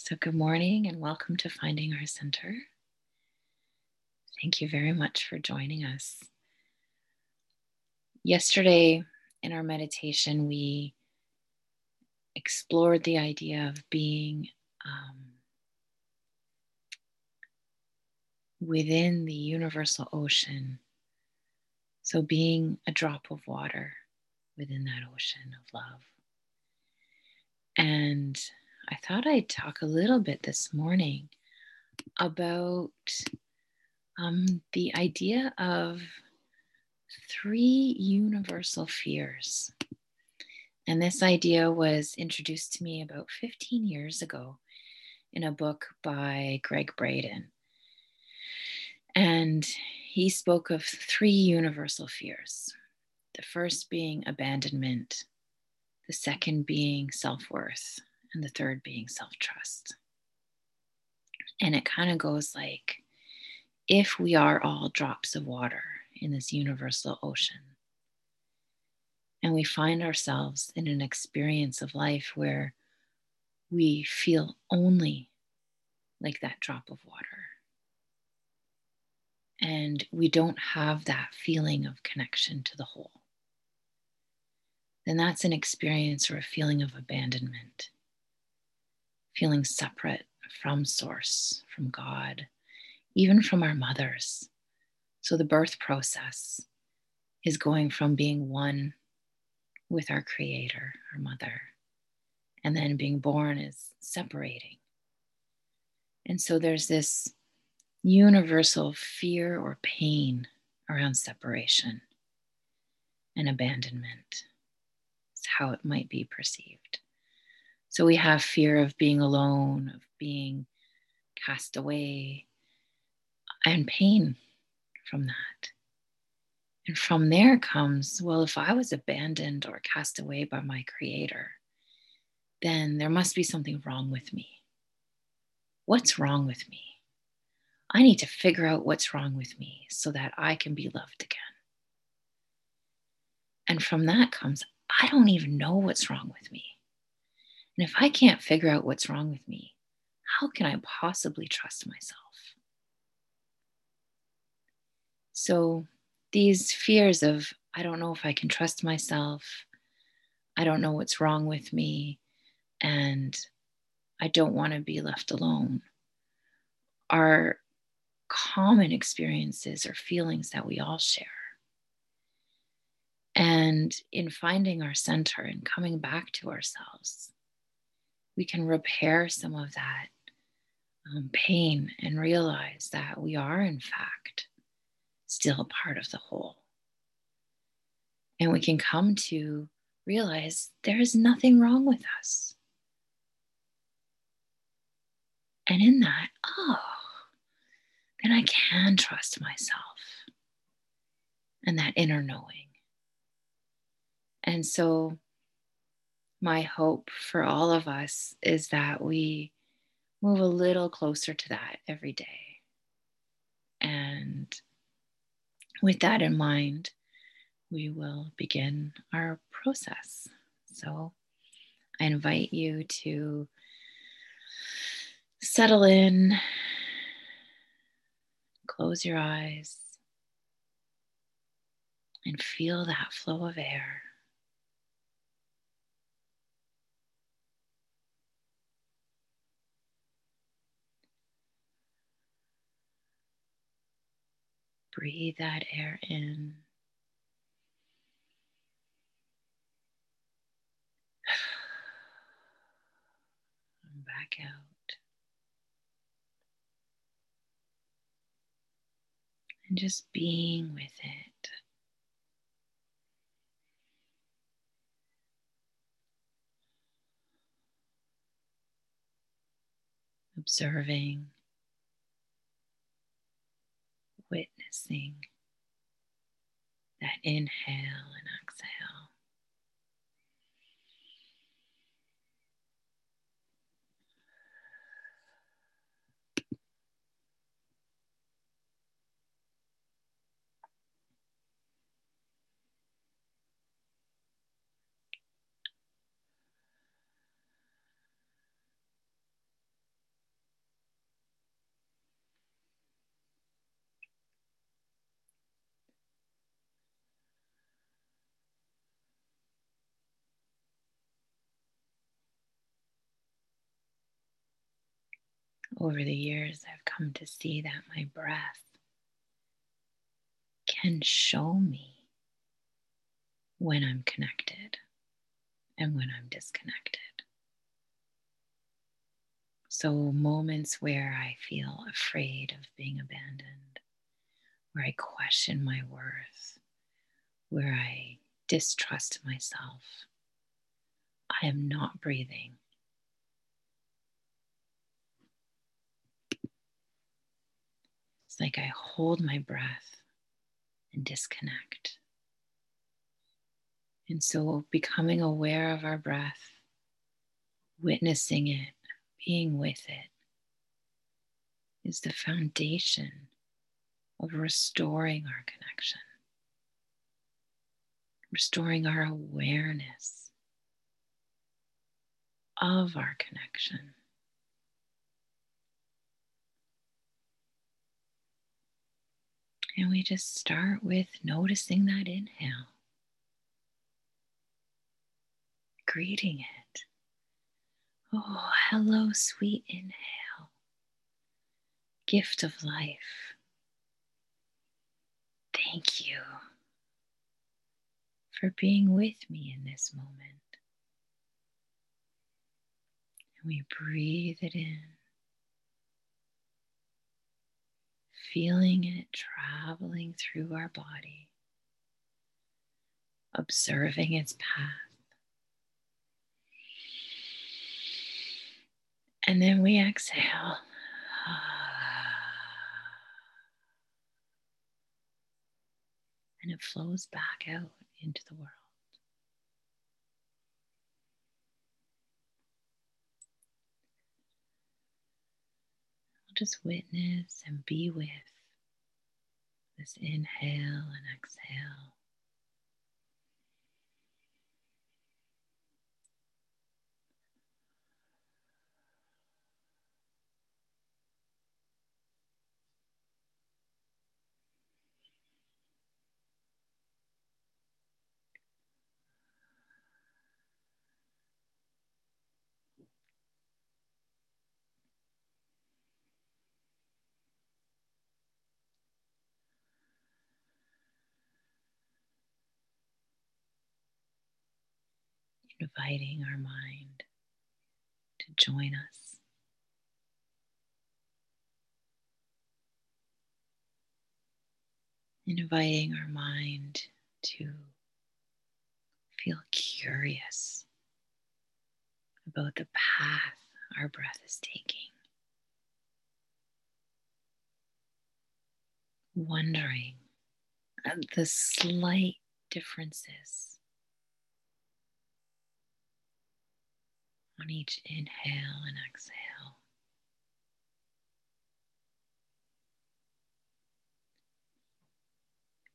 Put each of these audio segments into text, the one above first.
So, good morning and welcome to Finding Our Center. Thank you very much for joining us. Yesterday in our meditation, we explored the idea of being um, within the universal ocean. So, being a drop of water within that ocean of love. And I thought I'd talk a little bit this morning about um, the idea of three universal fears. And this idea was introduced to me about 15 years ago in a book by Gregg Braden. And he spoke of three universal fears the first being abandonment, the second being self worth, and the third being self trust. And it kind of goes like if we are all drops of water in this universal ocean, and we find ourselves in an experience of life where we feel only like that drop of water. And we don't have that feeling of connection to the whole. Then that's an experience or a feeling of abandonment feeling separate from Source, from God, even from our mothers. So the birth process is going from being one with our Creator, our mother, and then being born is separating. And so there's this universal fear or pain around separation and abandonment. It's how it might be perceived. So we have fear of being alone, of being cast away, and pain from that. And from there comes, well, if I was abandoned or cast away by my creator, then there must be something wrong with me. What's wrong with me? I need to figure out what's wrong with me so that I can be loved again. And from that comes, I don't even know what's wrong with me. And if I can't figure out what's wrong with me, how can I possibly trust myself? So, these fears of, I don't know if I can trust myself, I don't know what's wrong with me, and I don't want to be left alone are common experiences or feelings that we all share. And in finding our center and coming back to ourselves, we can repair some of that um, pain and realize that we are, in fact, still a part of the whole. And we can come to realize there is nothing wrong with us. And in that, oh, then I can trust myself and that inner knowing. And so my hope for all of us is that we move a little closer to that every day. And with that in mind, we will begin our process. So I invite you to settle in, close your eyes, and feel that flow of air. Breathe that air in. And back out. And just being with it. Observing witnessing that inhale and exhale. Over the years, I've come to see that my breath can show me when I'm connected and when I'm disconnected. So, moments where I feel afraid of being abandoned, where I question my worth, where I distrust myself, I am not breathing. Like I hold my breath and disconnect. And so, becoming aware of our breath, witnessing it, being with it, is the foundation of restoring our connection, restoring our awareness of our connection. And we just start with noticing that inhale, greeting it. Oh, hello, sweet inhale, gift of life. Thank you for being with me in this moment. And we breathe it in. Feeling it traveling through our body, observing its path. And then we exhale. And it flows back out into the world. Just witness and be with this inhale and exhale. Inviting our mind to join us. Inviting our mind to feel curious about the path our breath is taking. Wondering at the slight differences on each inhale and exhale.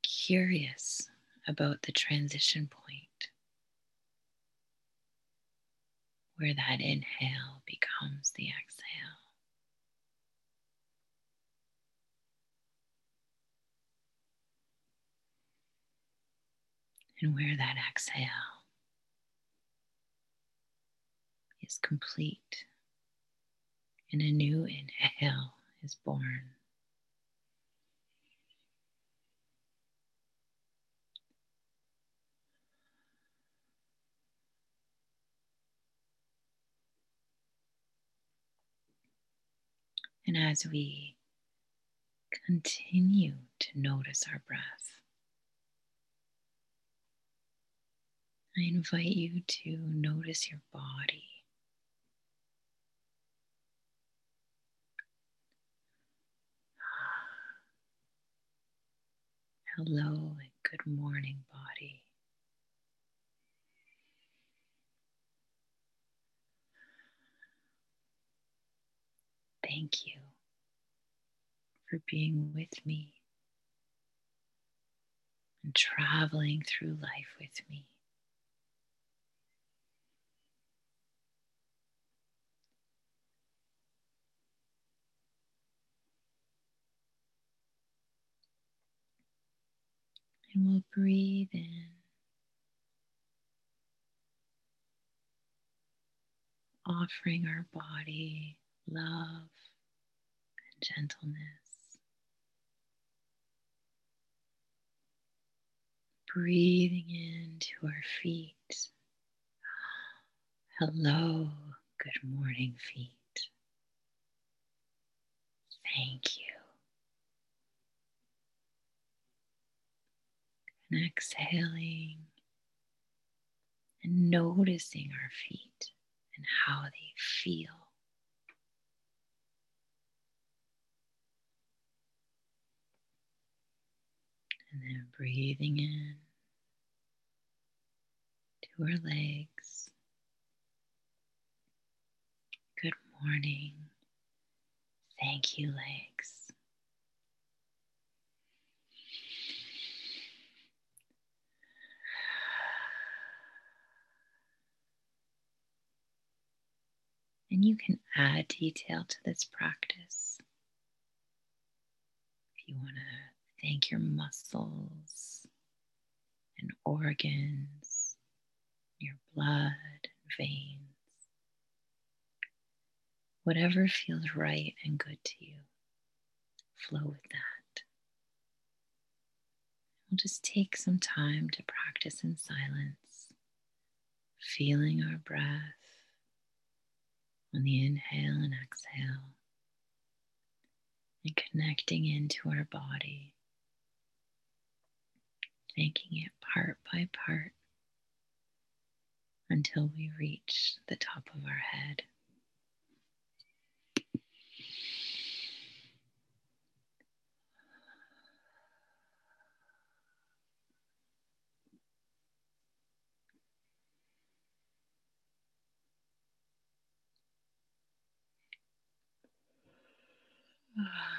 Curious about the transition point where that inhale becomes the exhale. And where that exhale is complete and a new inhale is born. And as we continue to notice our breath, I invite you to notice your body. Hello and good morning, body. Thank you for being with me and traveling through life with me. And we'll breathe in. Offering our body love and gentleness. Breathing into our feet. Hello, good morning, feet. Thank you. And exhaling and noticing our feet and how they feel. And then breathing in to our legs. Good morning. Thank you, legs. And you can add detail to this practice. If you want to thank your muscles and organs, your blood and veins, whatever feels right and good to you, flow with that. We'll just take some time to practice in silence, feeling our breath on the inhale and exhale, and connecting into our body, thanking it part by part until we reach the top of our head. Yeah.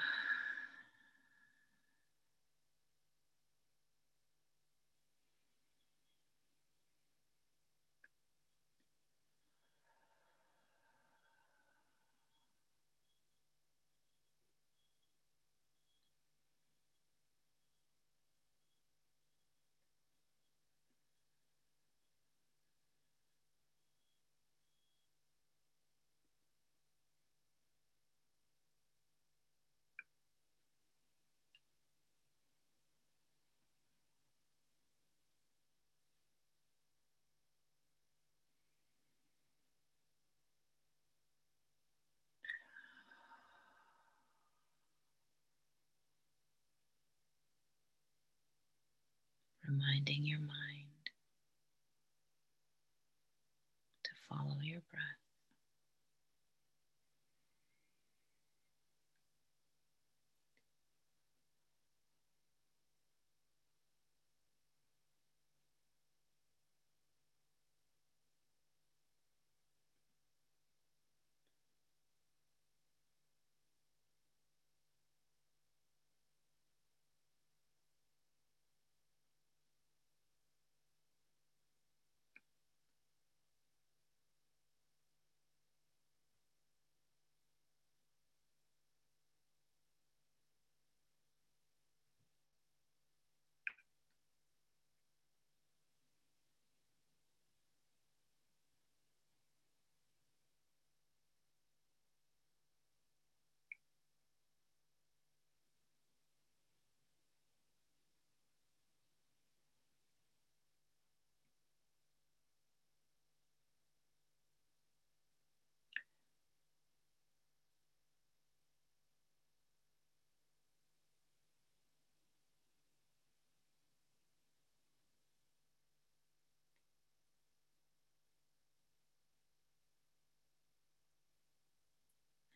reminding your mind to follow your breath.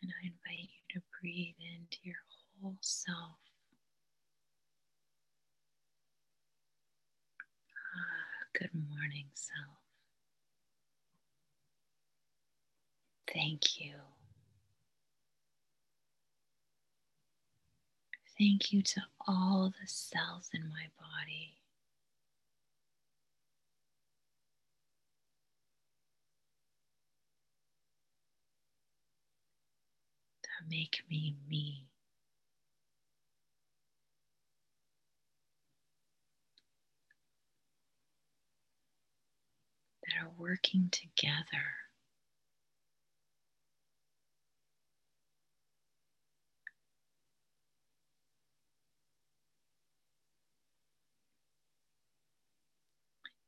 And I invite you to breathe into your whole self. Ah, good morning, self. Thank you. Thank you to all the cells in my body. make me me. That are working together.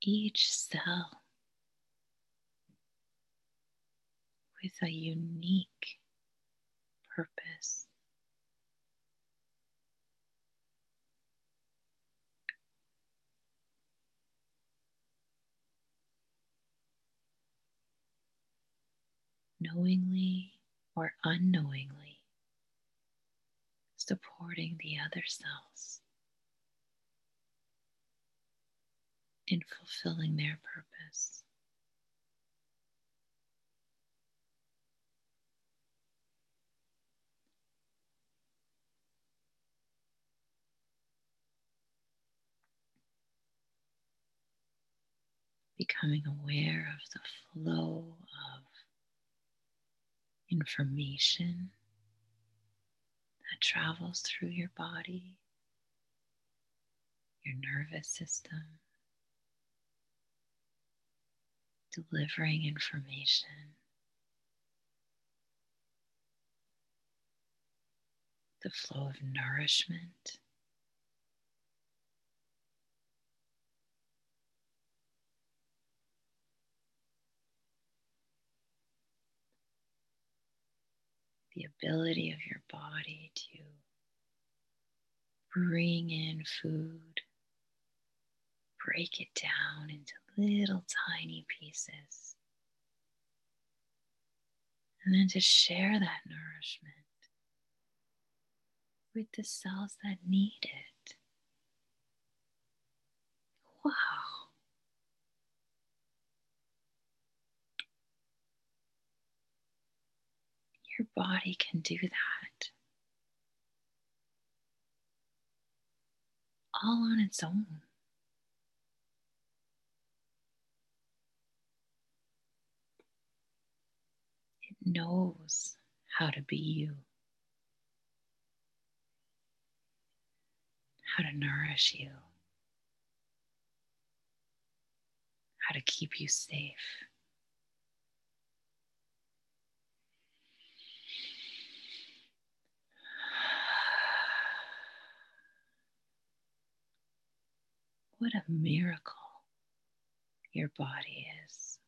each cell with a unique purpose. Knowingly or unknowingly, supporting the other cells in fulfilling their purpose. Becoming aware of the flow of information that travels through your body, your nervous system, delivering information. The flow of nourishment. The ability of your body to bring in food, break it down into little tiny pieces. And then to share that nourishment with the cells that need it. Wow. Your body can do that all on its own. It knows how to be you, how to nourish you, how to keep you safe. What a miracle your body is.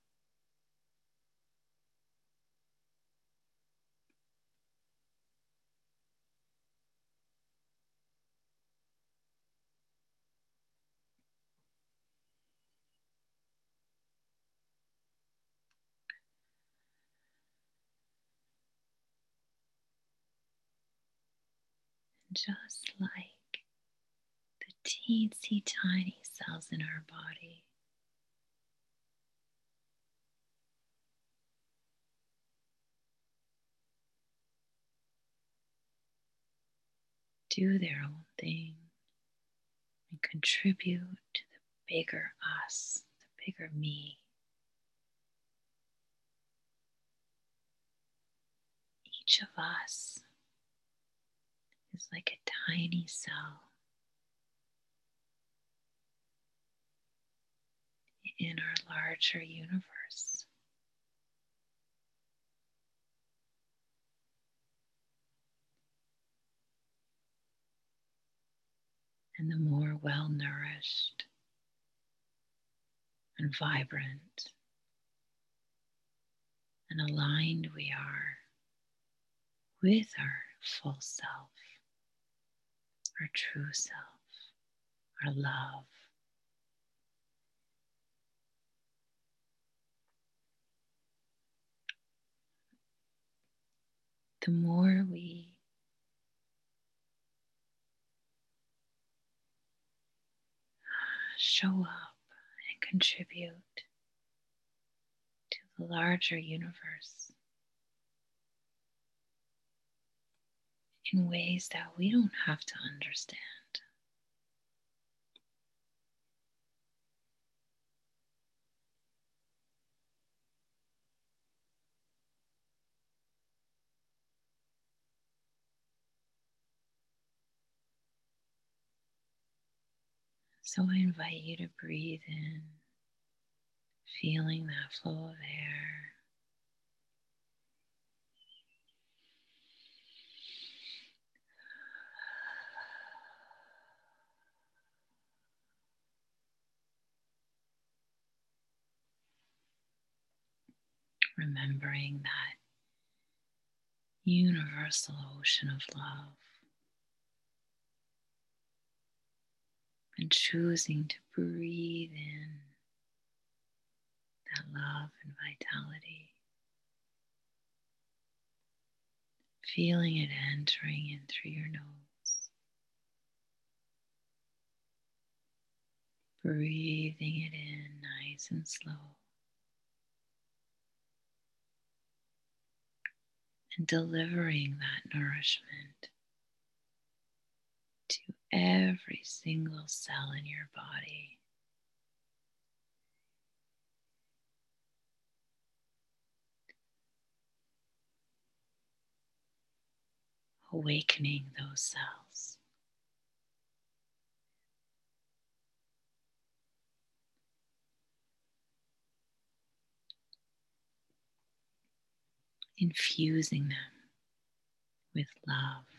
just like the teensy tiny cells in our body. Do their own thing and contribute to the bigger us, the bigger me. Each of us is like a tiny cell in our larger universe. And the more well nourished and vibrant and aligned we are with our full self our true self, our love. The more we show up and contribute to the larger universe, in ways that we don't have to understand. So I invite you to breathe in, feeling that flow of air. remembering that universal ocean of love and choosing to breathe in that love and vitality. Feeling it entering in through your nose. Breathing it in nice and slow. And delivering that nourishment every single cell in your body. Awakening those cells. Infusing them with love.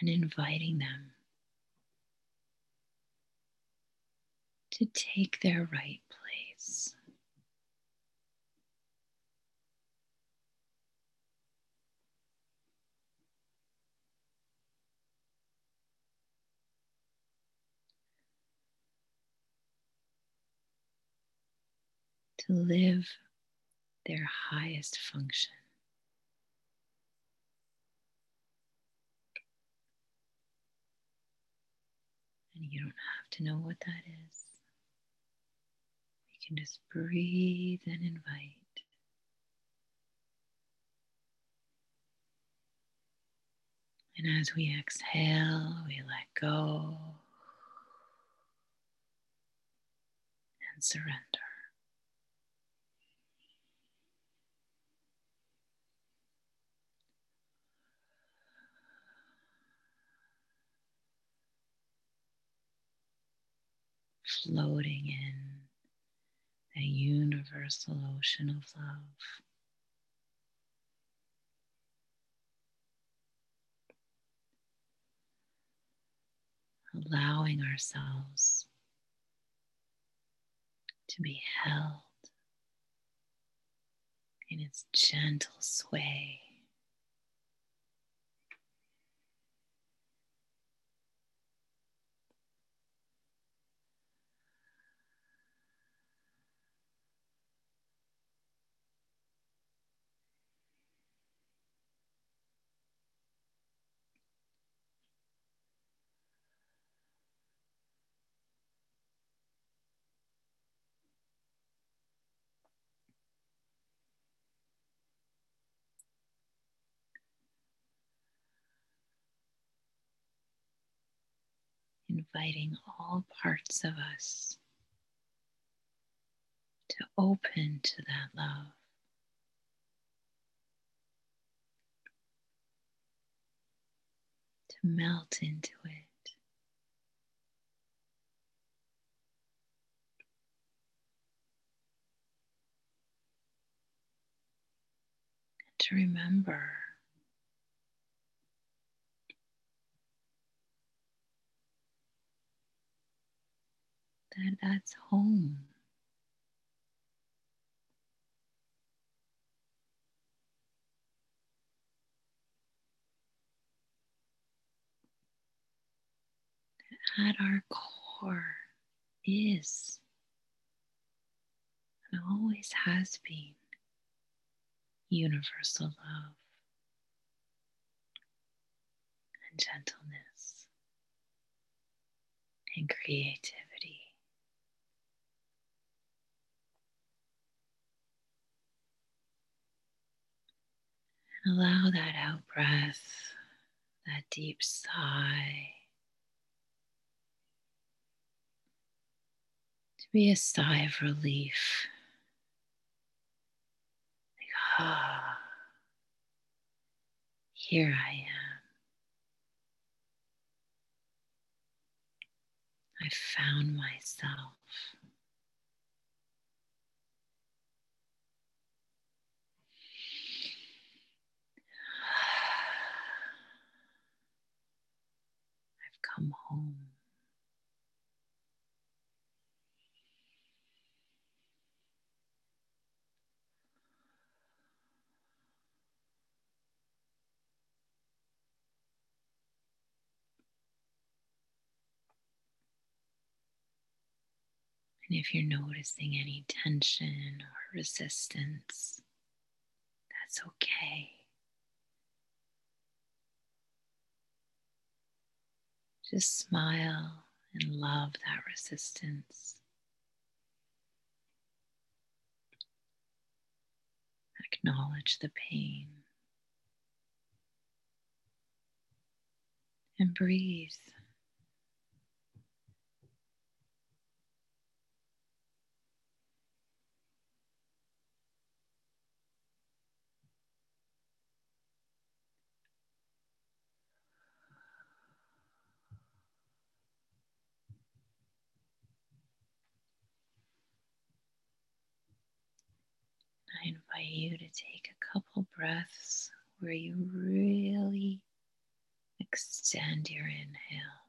And inviting them to take their right place. To live their highest function. And you don't have to know what that is. You can just breathe and invite. And as we exhale, we let go and surrender. Floating in a universal ocean of love. Allowing ourselves to be held in its gentle sway. Inviting all parts of us to open to that love. To melt into it. To remember that that's home. At our core is and always has been universal love and gentleness and creativity. Allow that out breath, that deep sigh, to be a sigh of relief. Like, ah, here I am. I found myself. Come home. And if you're noticing any tension or resistance, that's okay. Just smile and love that resistance. Acknowledge the pain. And breathe. Invite you to take a couple breaths where you really extend your inhale.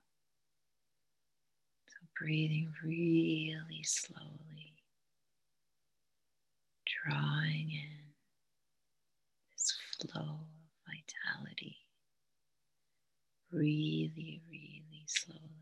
So, breathing really slowly, drawing in this flow of vitality really, really slowly.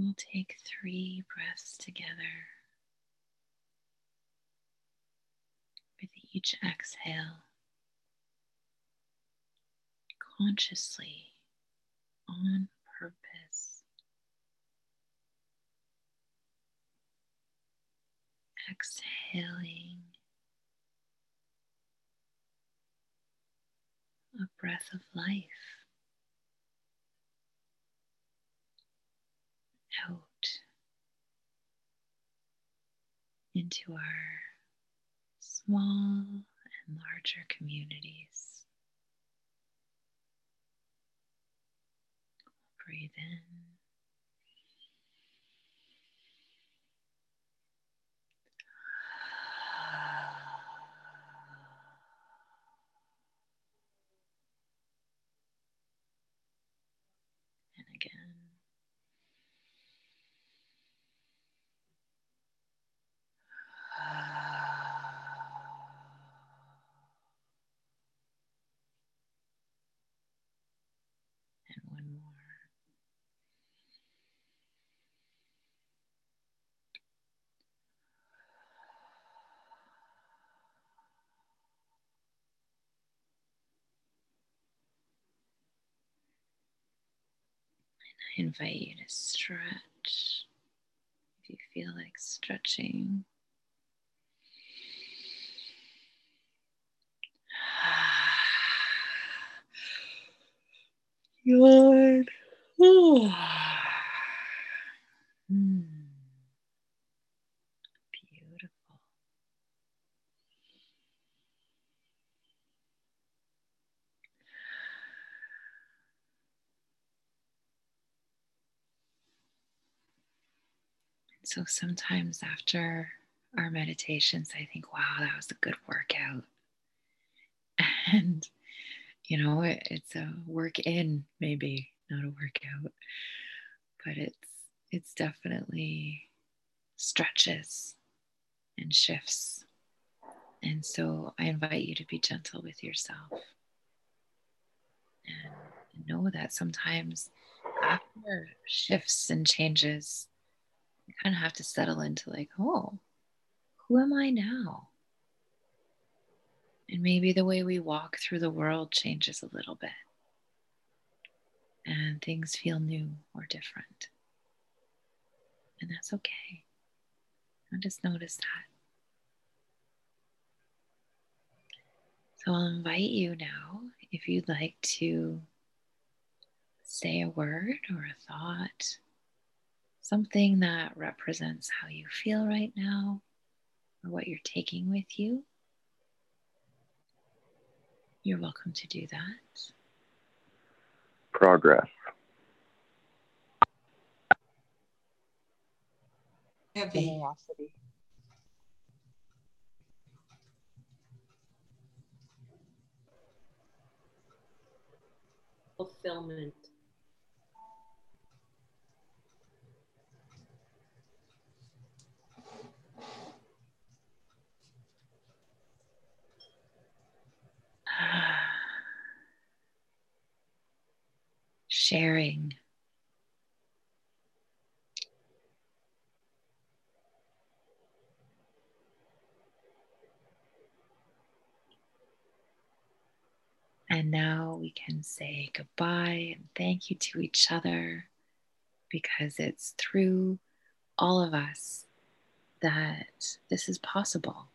We'll take three breaths together. With each exhale, consciously, on purpose, exhaling a breath of life out into our small and larger communities. Breathe in. I invite you to stretch if you feel like stretching. Yawn. So sometimes after our meditations, I think, wow, that was a good workout. And, you know, it, it's a work in, maybe not a workout, but it's it's definitely stretches and shifts And so I invite you to be gentle with yourself and know that sometimes after shifts and changes, you kind of have to settle into like, oh, who am I now? And maybe the way we walk through the world changes a little bit. And things feel new or different. And that's okay. I just notice that. So I'll invite you now, if you'd like to say a word or a thought, something that represents how you feel right now or what you're taking with you. You're welcome to do that. Progress. Heavy. Generosity. Fulfillment. Sharing. And now we can say goodbye and thank you to each other because it's through all of us that this is possible.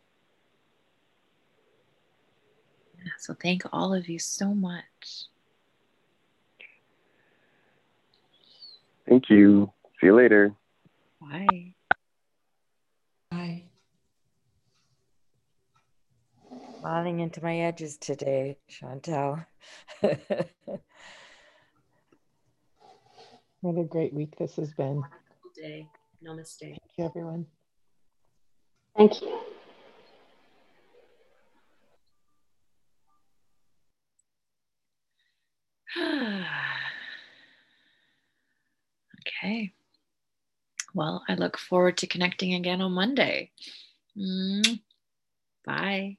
So, thank all of you so much. Thank you. See you later. Bye. Bye. Smiling into my edges today, Chantel. what a great week this has been. Wonderful day. Namaste. Thank you, everyone. Thank you. okay. Well, I look forward to connecting again on Monday. Mm. Bye.